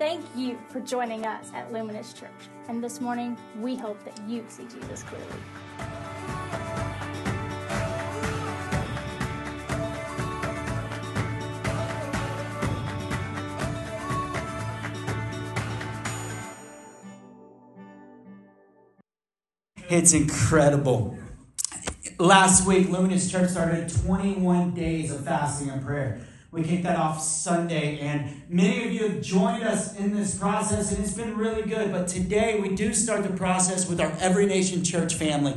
Thank you for joining us at Luminous Church. And this morning, we hope that you see Jesus clearly. It's incredible. Last week, Luminous Church started 21 days of fasting and prayer. We kicked that off Sunday, and many of you have joined us in this process, and it's been really good. But today, we do start the process with our Every Nation Church family,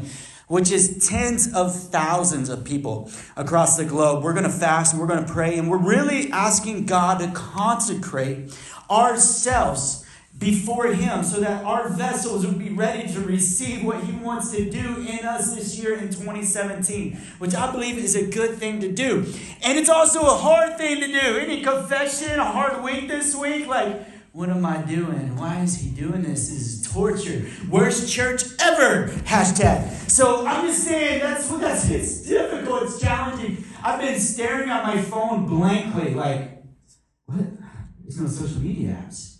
which is tens of thousands of people across the globe. We're going to fast and we're going to pray, and we're really asking God to consecrate ourselves before Him so that our vessels would be ready to receive what He wants to do in us this year in 2017, which I believe is a good thing to do. And it's also a hard thing to do. Any confession, a hard week this week? Like, what am I doing? Why is he doing this? This is torture. Worst church ever. Hashtag. So I'm just saying that's what that's it's difficult, it's challenging. I've been staring at my phone blankly, like, what? There's no social media apps.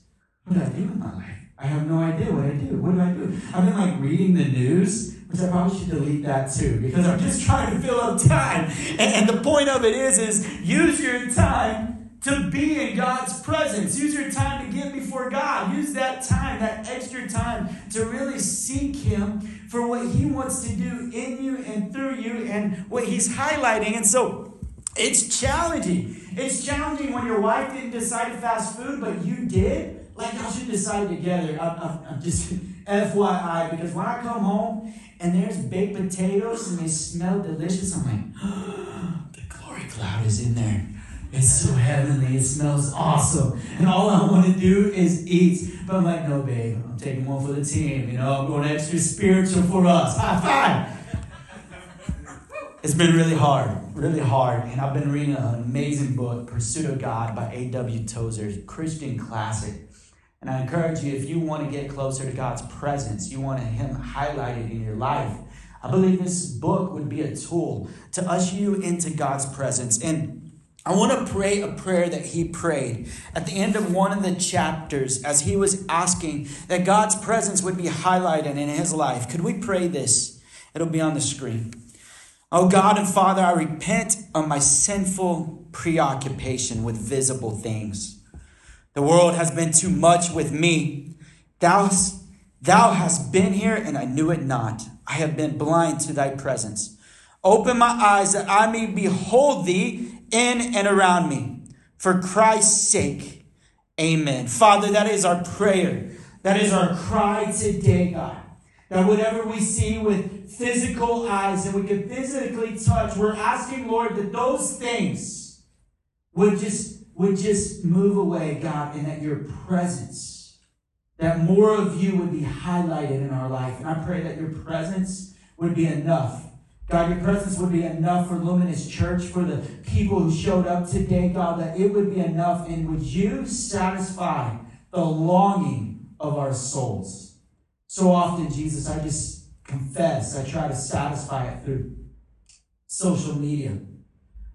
What do I do with my life? I have no idea what I do. What do I do? I've been like reading the news, which I probably should delete that too, because I'm just trying to fill up time. And, and the point of it is, is use your time to be in God's presence. Use your time to get before God. Use that time, that extra time, to really seek Him for what He wants to do in you and through you and what He's highlighting. And so it's challenging. It's challenging when your wife didn't decide to fast food, but you did like y'all should decide together. I'm, I'm, just FYI because when I come home and there's baked potatoes and they smell delicious, I'm like, the glory cloud is in there. It's so heavenly. It smells awesome. And all I want to do is eat. But I'm like, no, babe, I'm taking one for the team. You know, I'm going extra spiritual for us. High five. It's been really hard, really hard. And I've been reading an amazing book, Pursuit of God by A.W. Tozer, Christian classic. And I encourage you, if you want to get closer to God's presence, you want Him highlighted in your life, I believe this book would be a tool to usher you into God's presence. And I want to pray a prayer that he prayed at the end of one of the chapters as he was asking that God's presence would be highlighted in his life. Could we pray this? It'll be on the screen. Oh God and Father, I repent of my sinful preoccupation with visible things. The world has been too much with me. Thou, thou hast been here, and I knew it not. I have been blind to thy presence. Open my eyes that I may behold thee in and around me. For Christ's sake, amen. Father, that is our prayer. That is our cry today, God. That whatever we see with physical eyes and we can physically touch, we're asking, Lord, that those things would just would just move away, God, and that your presence, that more of you would be highlighted in our life. And I pray that your presence would be enough. God, your presence would be enough for Luminous Church, for the people who showed up today, God, that it would be enough. And would you satisfy the longing of our souls? So often, Jesus, I just confess, I try to satisfy it through social media.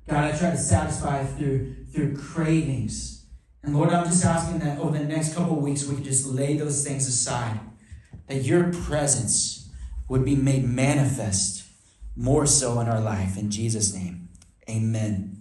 God, I try to satisfy through through cravings. And Lord, I'm just asking that over the next couple weeks, we could just lay those things aside, that your presence would be made manifest more so in our life. In Jesus' name, amen.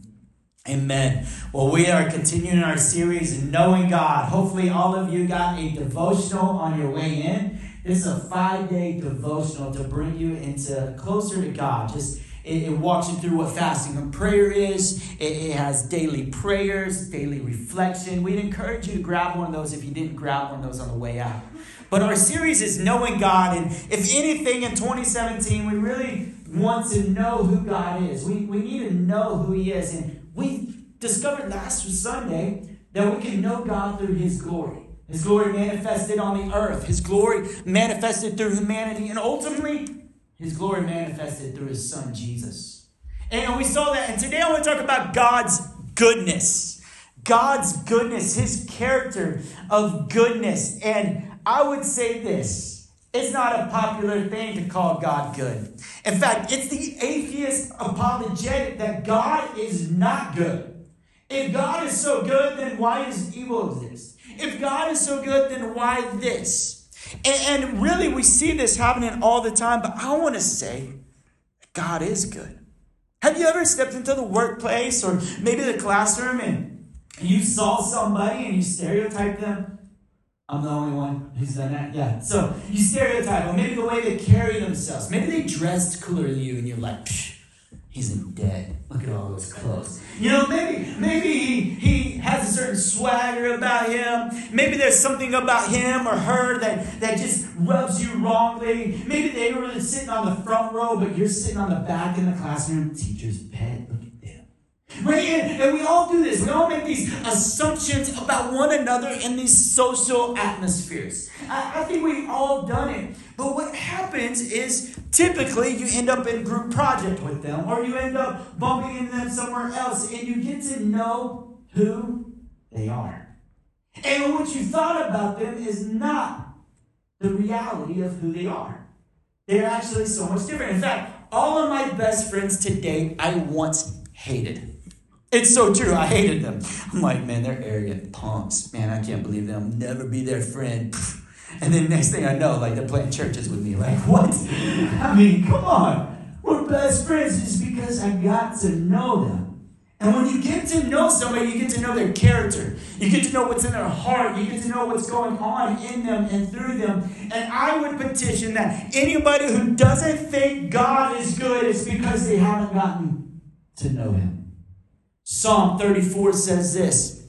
Amen. Well, we are continuing our series, Knowing God. Hopefully, all of you got a devotional on your way in. This is a five day devotional to bring you into closer to God. Just it, it, walks you through what fasting and prayer is. It, it, has daily prayers, daily reflection. We'd encourage you to grab one of those if you didn't grab one of those on the way out. But our series is Knowing God. And if anything in 2017, we really want to know who God is. We, we need to know who He is. And we discovered last Sunday that we can know God through His glory. His glory manifested on the earth, His glory manifested through humanity, and ultimately his glory manifested through his son Jesus. And we saw that. And today I want to talk about God's goodness. God's goodness, his character of goodness. And I would say this it's not a popular thing to call God good. In fact, it's the atheist apologetic that God is not good. If God is so good, then why does evil exist? if God is so good, then why this? And, and really, we see this happening all the time, but I want to say God is good. Have you ever stepped into the workplace or maybe the classroom and you saw somebody and you stereotyped them? I'm the only one who's done that. Yeah. So you stereotype them. Maybe the way they carry themselves. Maybe they dressed cooler than you, and you're like, he's in dead. Look at all those clothes. You know, maybe maybe he, he has a certain swagger about him. Maybe there's something about him or her that, that just rubs you wrongly. Maybe they were sitting on the front row, but you're sitting on the back in the classroom. Teacher's pet. Right? And, and we all do this. We all make these assumptions about one another in these social atmospheres. I, I think we've all done it. But what happens is typically you end up in group project with them, or you end up bumping into them somewhere else, and you get to know who they are. And what you thought about them is not the reality of who they are. They're actually so much different. In fact, all of my best friends today I once hated. It's so true. I hated them. I'm like, man, they're arrogant punks. Man, I can't believe them. I'll never be their friend. And then next thing I know, like they're playing churches with me. Like, what? I mean, come on. We're best friends just because I got to know them. And when you get to know somebody, you get to know their character. You get to know what's in their heart. You get to know what's going on in them and through them. And I would petition that anybody who doesn't think God is good is because they haven't gotten to know Him. Psalm 34 says this,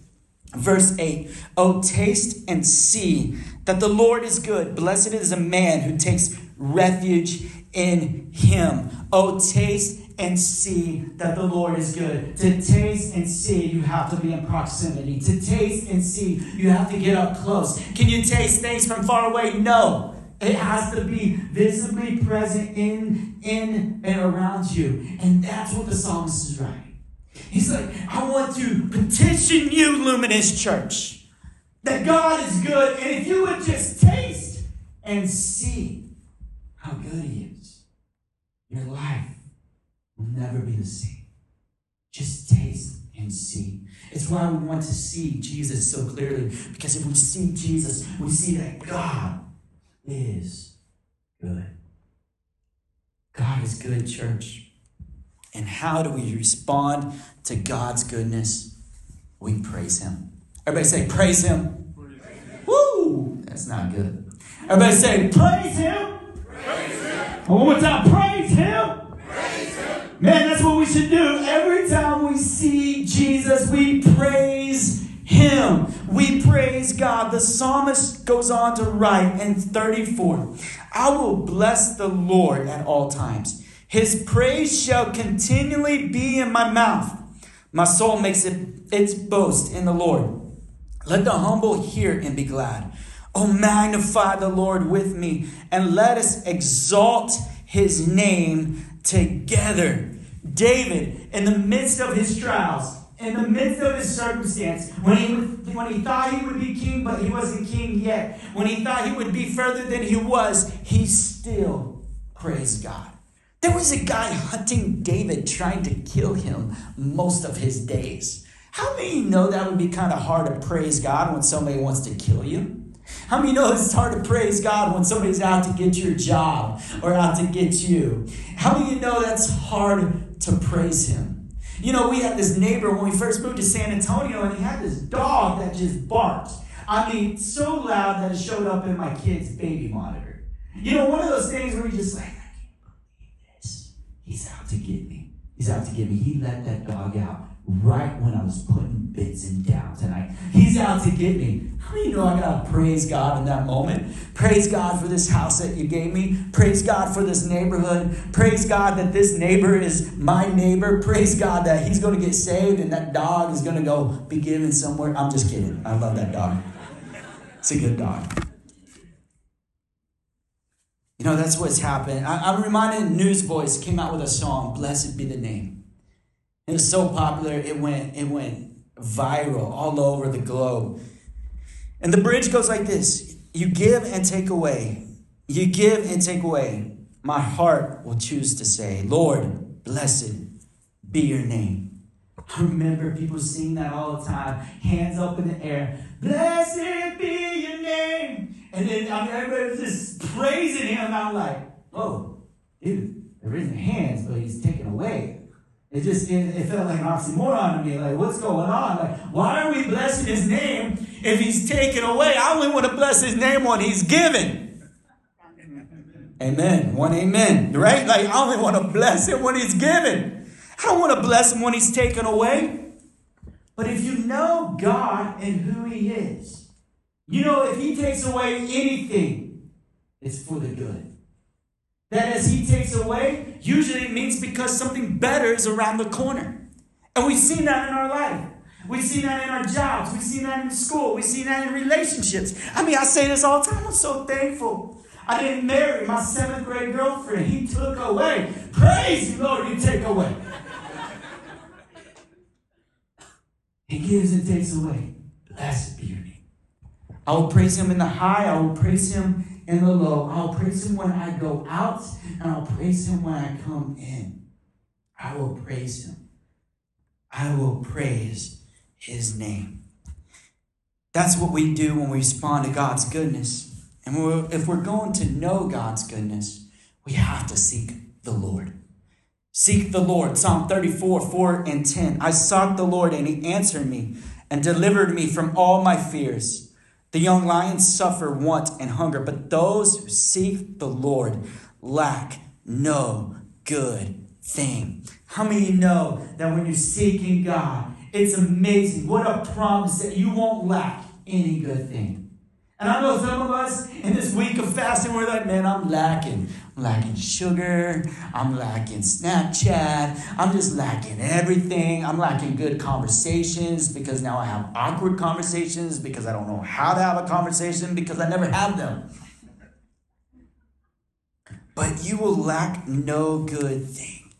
verse 8 Oh, taste and see that the Lord is good. Blessed is a man who takes refuge in him. Oh, taste and see that the Lord is good. To taste and see, you have to be in proximity. To taste and see, you have to get up close. Can you taste things from far away? No. It has to be visibly present in, in and around you. And that's what the psalmist is writing. He's like, I want to petition you, Luminous Church, that God is good. And if you would just taste and see how good He is, your life will never be the same. Just taste and see. It's why we want to see Jesus so clearly, because if we see Jesus, we see that God is good. God is good, church. And how do we respond to God's goodness? We praise Him. Everybody say, Praise Him. Praise Woo! That's not good. Everybody say, Praise Him. Praise him. One more time, praise him. praise him. Man, that's what we should do. Every time we see Jesus, we praise Him. We praise God. The psalmist goes on to write in 34 I will bless the Lord at all times. His praise shall continually be in my mouth. My soul makes it its boast in the Lord. Let the humble hear and be glad. Oh, magnify the Lord with me, and let us exalt his name together. David, in the midst of his trials, in the midst of his circumstance, when he, when he thought he would be king, but he wasn't king yet, when he thought he would be further than he was, he still praised God. There was a guy hunting David trying to kill him most of his days. How many know that would be kind of hard to praise God when somebody wants to kill you? How many know it's hard to praise God when somebody's out to get your job or out to get you? How many know that's hard to praise Him? You know, we had this neighbor when we first moved to San Antonio, and he had this dog that just barked. I mean, so loud that it showed up in my kid's baby monitor. You know, one of those things where you just like, to get me. He's out to get me. He let that dog out right when I was putting bits in down tonight. He's out to get me. How do you know I gotta praise God in that moment? Praise God for this house that you gave me. Praise God for this neighborhood. Praise God that this neighbor is my neighbor. Praise God that he's gonna get saved and that dog is gonna go be given somewhere. I'm just kidding. I love that dog. It's a good dog. You know, that's what's happened. I, am reminded Newsboys came out with a song, Blessed Be the Name. It was so popular, it went, it went viral all over the globe. And the bridge goes like this You give and take away. You give and take away. My heart will choose to say, Lord, blessed be your name. I remember people sing that all the time, hands up in the air. Blessed be your name. And then I mean, everybody's just praising him. I'm like, oh, dude, they're raising hands, but he's taken away. It just it, it, felt like an oxymoron to me. Like, what's going on? Like, why are we blessing his name if he's taken away? I only want to bless his name when he's given. Amen. One amen. Right? Like, I only want to bless him when he's given. I don't want to bless him when he's taken away. But if you know God and who he is, you know if he takes away anything, it's for the good. That as he takes away, usually it means because something better is around the corner. And we've seen that in our life. We've seen that in our jobs. We've seen that in school. We've seen that in relationships. I mean, I say this all the time. I'm so thankful. I didn't marry my seventh grade girlfriend. He took away. Praise you, Lord, you take away. he gives and takes away. Blessed be your name. I will praise him in the high. I will praise him in the low. I'll praise him when I go out, and I'll praise him when I come in. I will praise him. I will praise his name. That's what we do when we respond to God's goodness. And if we're going to know God's goodness, we have to seek the Lord. Seek the Lord. Psalm 34, 4 and 10. I sought the Lord, and he answered me and delivered me from all my fears. The young lions suffer want and hunger, but those who seek the Lord lack no good thing. How many know that when you're seeking God, it's amazing. What a promise that you won't lack any good thing. And I know some of us in this week of fasting, we're like, man, I'm lacking. Lacking sugar. I'm lacking Snapchat. I'm just lacking everything. I'm lacking good conversations because now I have awkward conversations because I don't know how to have a conversation because I never have them. But you will lack no good thing.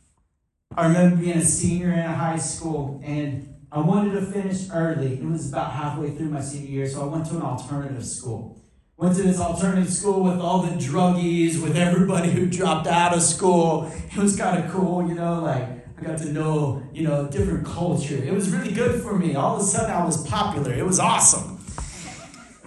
I remember being a senior in high school and I wanted to finish early. It was about halfway through my senior year, so I went to an alternative school. Went to this alternative school with all the druggies, with everybody who dropped out of school. It was kind of cool, you know, like I got to know, you know, different culture. It was really good for me. All of a sudden I was popular. It was awesome.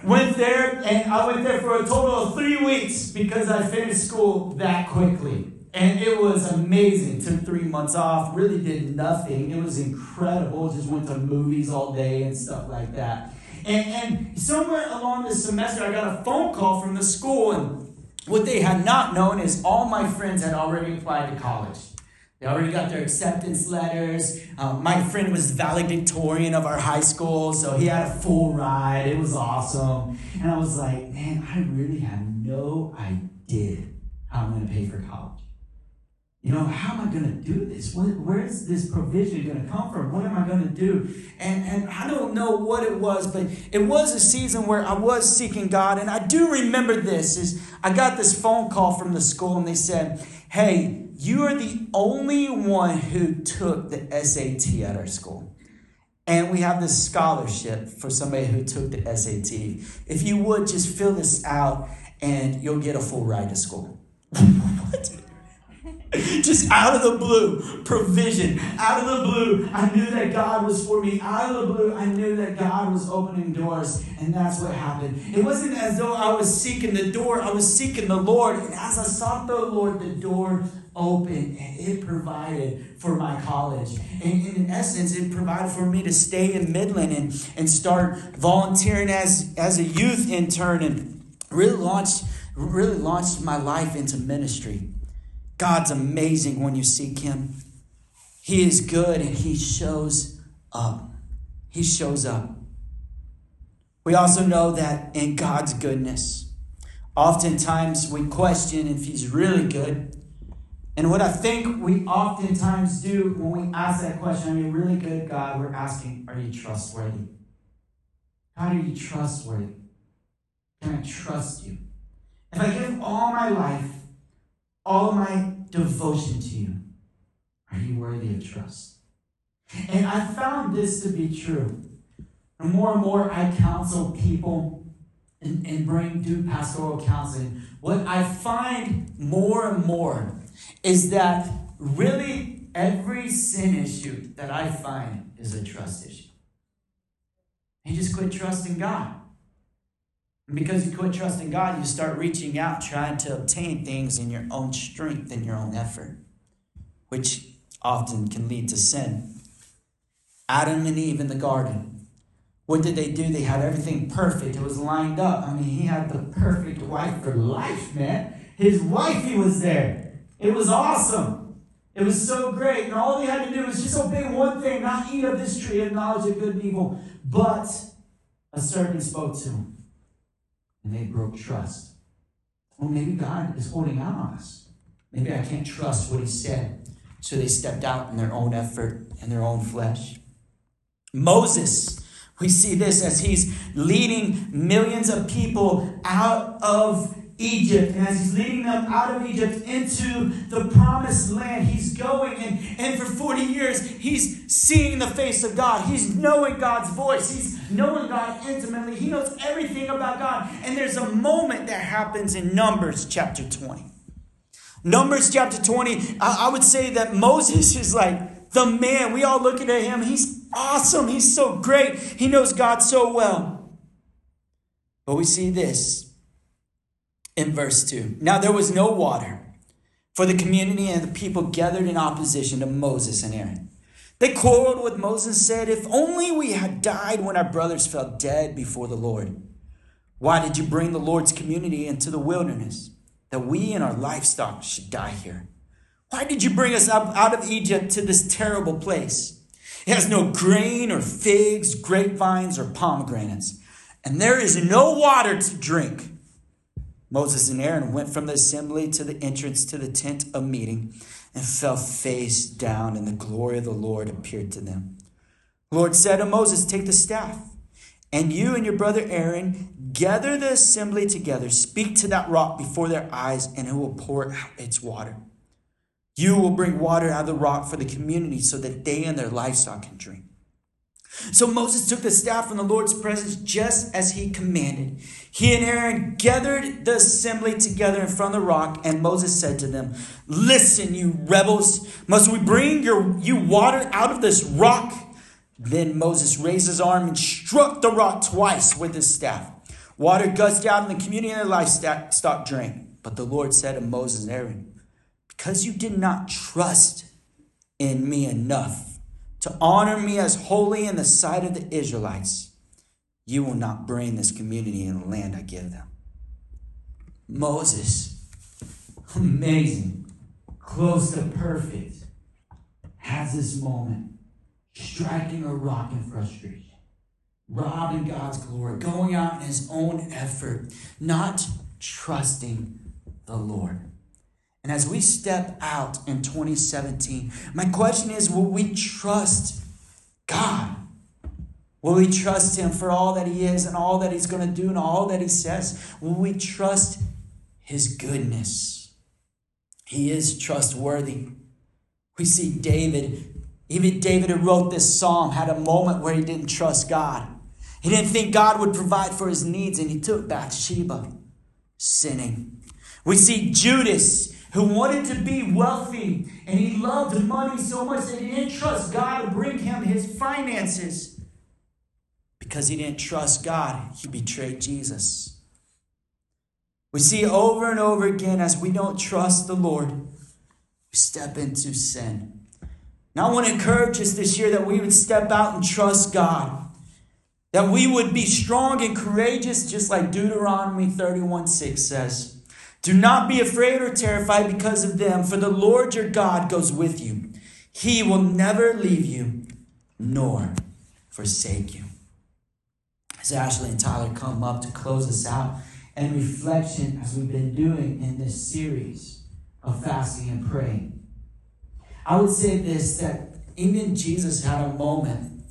Went there, and I went there for a total of three weeks because I finished school that quickly. And it was amazing. Took three months off, really did nothing. It was incredible. Just went to movies all day and stuff like that. And, and somewhere along this semester, I got a phone call from the school, and what they had not known is all my friends had already applied to college. They already got their acceptance letters. Um, my friend was valedictorian of our high school, so he had a full ride. It was awesome. And I was like, man, I really have no idea how I'm going to pay for college. You know, how am I going to do this? where is this provision going to come from? What am I going to do? And, and I don't know what it was, but it was a season where I was seeking God. And I do remember this is I got this phone call from the school and they said, hey, you are the only one who took the SAT at our school. And we have this scholarship for somebody who took the SAT. If you would just fill this out and you'll get a full ride to school. what? just out of the blue, provision. Out of the blue, I knew that God was for me. Out of the blue, I knew that God was opening doors. And that's what happened. It wasn't as though I was seeking the door, I was seeking the Lord. And as I sought the Lord, the door opened and it provided for my college. And, in essence, it provided for me to stay in Midland and, and start volunteering as, as a youth intern and really launched, really launched my life into ministry. God's amazing when you seek Him. He is good and He shows up. He shows up. We also know that in God's goodness, oftentimes we question if He's really good. And what I think we oftentimes do when we ask that question, I mean, really good God, we're asking, are you trustworthy? How are you trustworthy? Can I trust you? If I give all my life, all my devotion to you, are you worthy of trust? And I found this to be true. And more and more I counsel people and, and bring do pastoral counseling. What I find more and more is that really every sin issue that I find is a trust issue. You just quit trusting God. Because you quit trusting God, you start reaching out, trying to obtain things in your own strength and your own effort, which often can lead to sin. Adam and Eve in the garden. What did they do? They had everything perfect. It was lined up. I mean, he had the perfect wife for life, man. His wife, he was there. It was awesome. It was so great. And all they had to do was just obey one thing, not eat of this tree of knowledge of good and evil. But a serpent spoke to him. And they broke trust. Well, maybe God is holding out on us. Maybe I can't trust what he said. So they stepped out in their own effort and their own flesh. Moses, we see this as he's leading millions of people out of Egypt. And as he's leading them out of Egypt into the promised land, he's going. And, and for 40 years, he's seeing the face of God. He's knowing God's voice. He's knowing God intimately. He knows everything about God. And there's a moment that happens in Numbers chapter 20. Numbers chapter 20, I, I would say that Moses is like the man. We all looking at him. He's awesome. He's so great. He knows God so well. But we see this in verse 2. Now there was no water, for the community and the people gathered in opposition to Moses and Aaron. They quarreled with Moses and said, If only we had died when our brothers fell dead before the Lord. Why did you bring the Lord's community into the wilderness, that we and our livestock should die here? Why did you bring us up out of Egypt to this terrible place? It has no grain or figs, grapevines, or pomegranates, and there is no water to drink. Moses and Aaron went from the assembly to the entrance to the tent of meeting and fell face down, and the glory of the Lord appeared to them. The Lord said to Moses, Take the staff, and you and your brother Aaron gather the assembly together, speak to that rock before their eyes, and it will pour out its water. You will bring water out of the rock for the community so that they and their livestock can drink. So Moses took the staff from the Lord's presence just as he commanded. He and Aaron gathered the assembly together in front of the rock, and Moses said to them, Listen, you rebels, must we bring your, you water out of this rock? Then Moses raised his arm and struck the rock twice with his staff. Water gushed out, and the community and their livestock drank. But the Lord said to Moses and Aaron, Because you did not trust in me enough, to honor me as holy in the sight of the Israelites, you will not bring this community in the land I give them. Moses, amazing, close to perfect, has this moment, striking a rock in frustration, robbing God's glory, going out in his own effort, not trusting the Lord. And as we step out in 2017, my question is will we trust God? Will we trust Him for all that He is and all that He's going to do and all that He says? Will we trust His goodness? He is trustworthy. We see David, even David who wrote this psalm, had a moment where he didn't trust God. He didn't think God would provide for his needs, and he took Bathsheba, sinning. We see Judas who wanted to be wealthy and he loved money so much that he didn't trust God to bring him his finances. Because he didn't trust God, he betrayed Jesus. We see over and over again as we don't trust the Lord, we step into sin. Now, I want to encourage us this year that we would step out and trust God. That we would be strong and courageous, just like Deuteronomy 31 6 says. Do not be afraid or terrified because of them, for the Lord your God goes with you. He will never leave you nor forsake you. As Ashley and Tyler come up to close us out and reflection as we've been doing in this series of fasting and praying, I would say this that even Jesus had a moment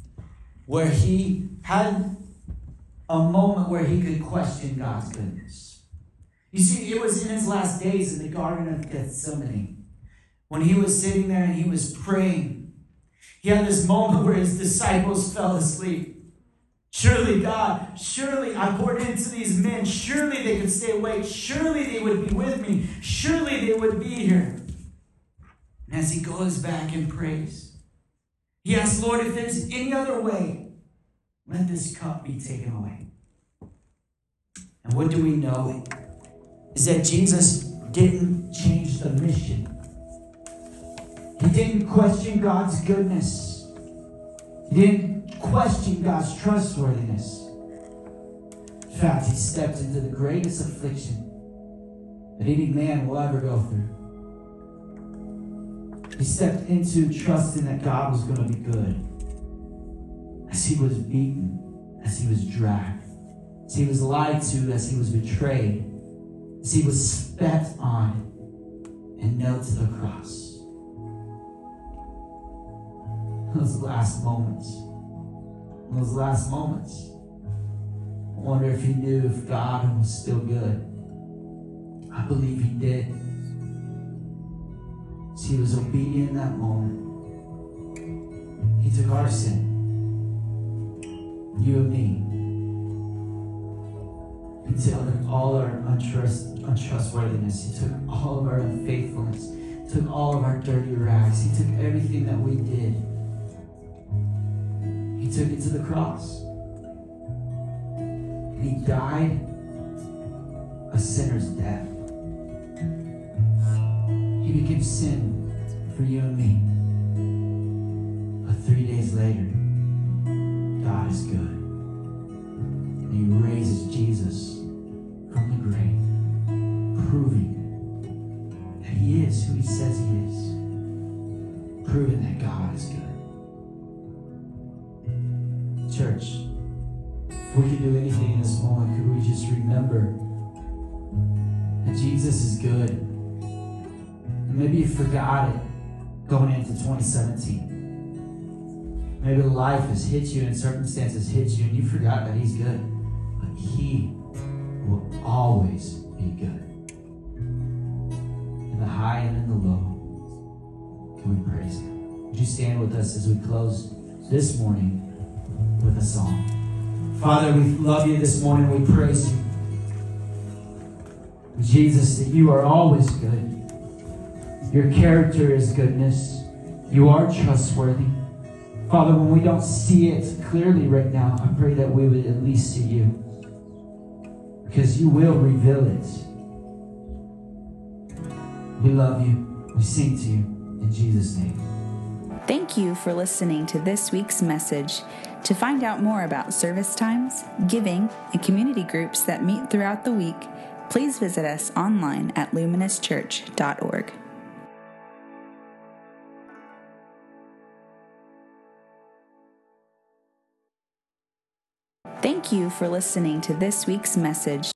where he had a moment where he could question God's goodness. You see, it was in his last days in the Garden of Gethsemane when he was sitting there and he was praying. He had this moment where his disciples fell asleep. Surely, God, surely I poured into these men. Surely they could stay awake. Surely they would be with me. Surely they would be here. And as he goes back and prays, he asks, Lord, if there's any other way, let this cup be taken away. And what do we know? Is that Jesus didn't change the mission. He didn't question God's goodness. He didn't question God's trustworthiness. In fact, he stepped into the greatest affliction that any man will ever go through. He stepped into trusting that God was going to be good. As he was beaten, as he was dragged, as he was lied to, as he was betrayed, as he was spat on and nailed to the cross. Those last moments, those last moments, I wonder if he knew if God was still good. I believe he did. So he was obedient in that moment. He took our sin, you and me. He took all our untrust, untrustworthiness. He took all of our unfaithfulness. He took all of our dirty rags. He took everything that we did. He took it to the cross. And he died a sinner's death. He became sin for you and me. But three days later, God is good. And he raises Jesus from the grave, proving that he is who he says he is, proving that God is good. Church, if we could do anything in this moment, could we just remember that Jesus is good? And maybe you forgot it going into 2017. Maybe life has hit you and circumstances hit you and you forgot that He's good. But He will always be good. In the high and in the low, can we praise Him? Would you stand with us as we close this morning with a song? Father, we love you this morning. We praise you. Jesus, that you are always good. Your character is goodness. You are trustworthy. Father, when we don't see it clearly right now, I pray that we would at least see you. Because you will reveal it. We love you. We sing to you. In Jesus' name. Thank you for listening to this week's message. To find out more about service times, giving, and community groups that meet throughout the week, please visit us online at luminoschurch.org. Thank you for listening to this week's message.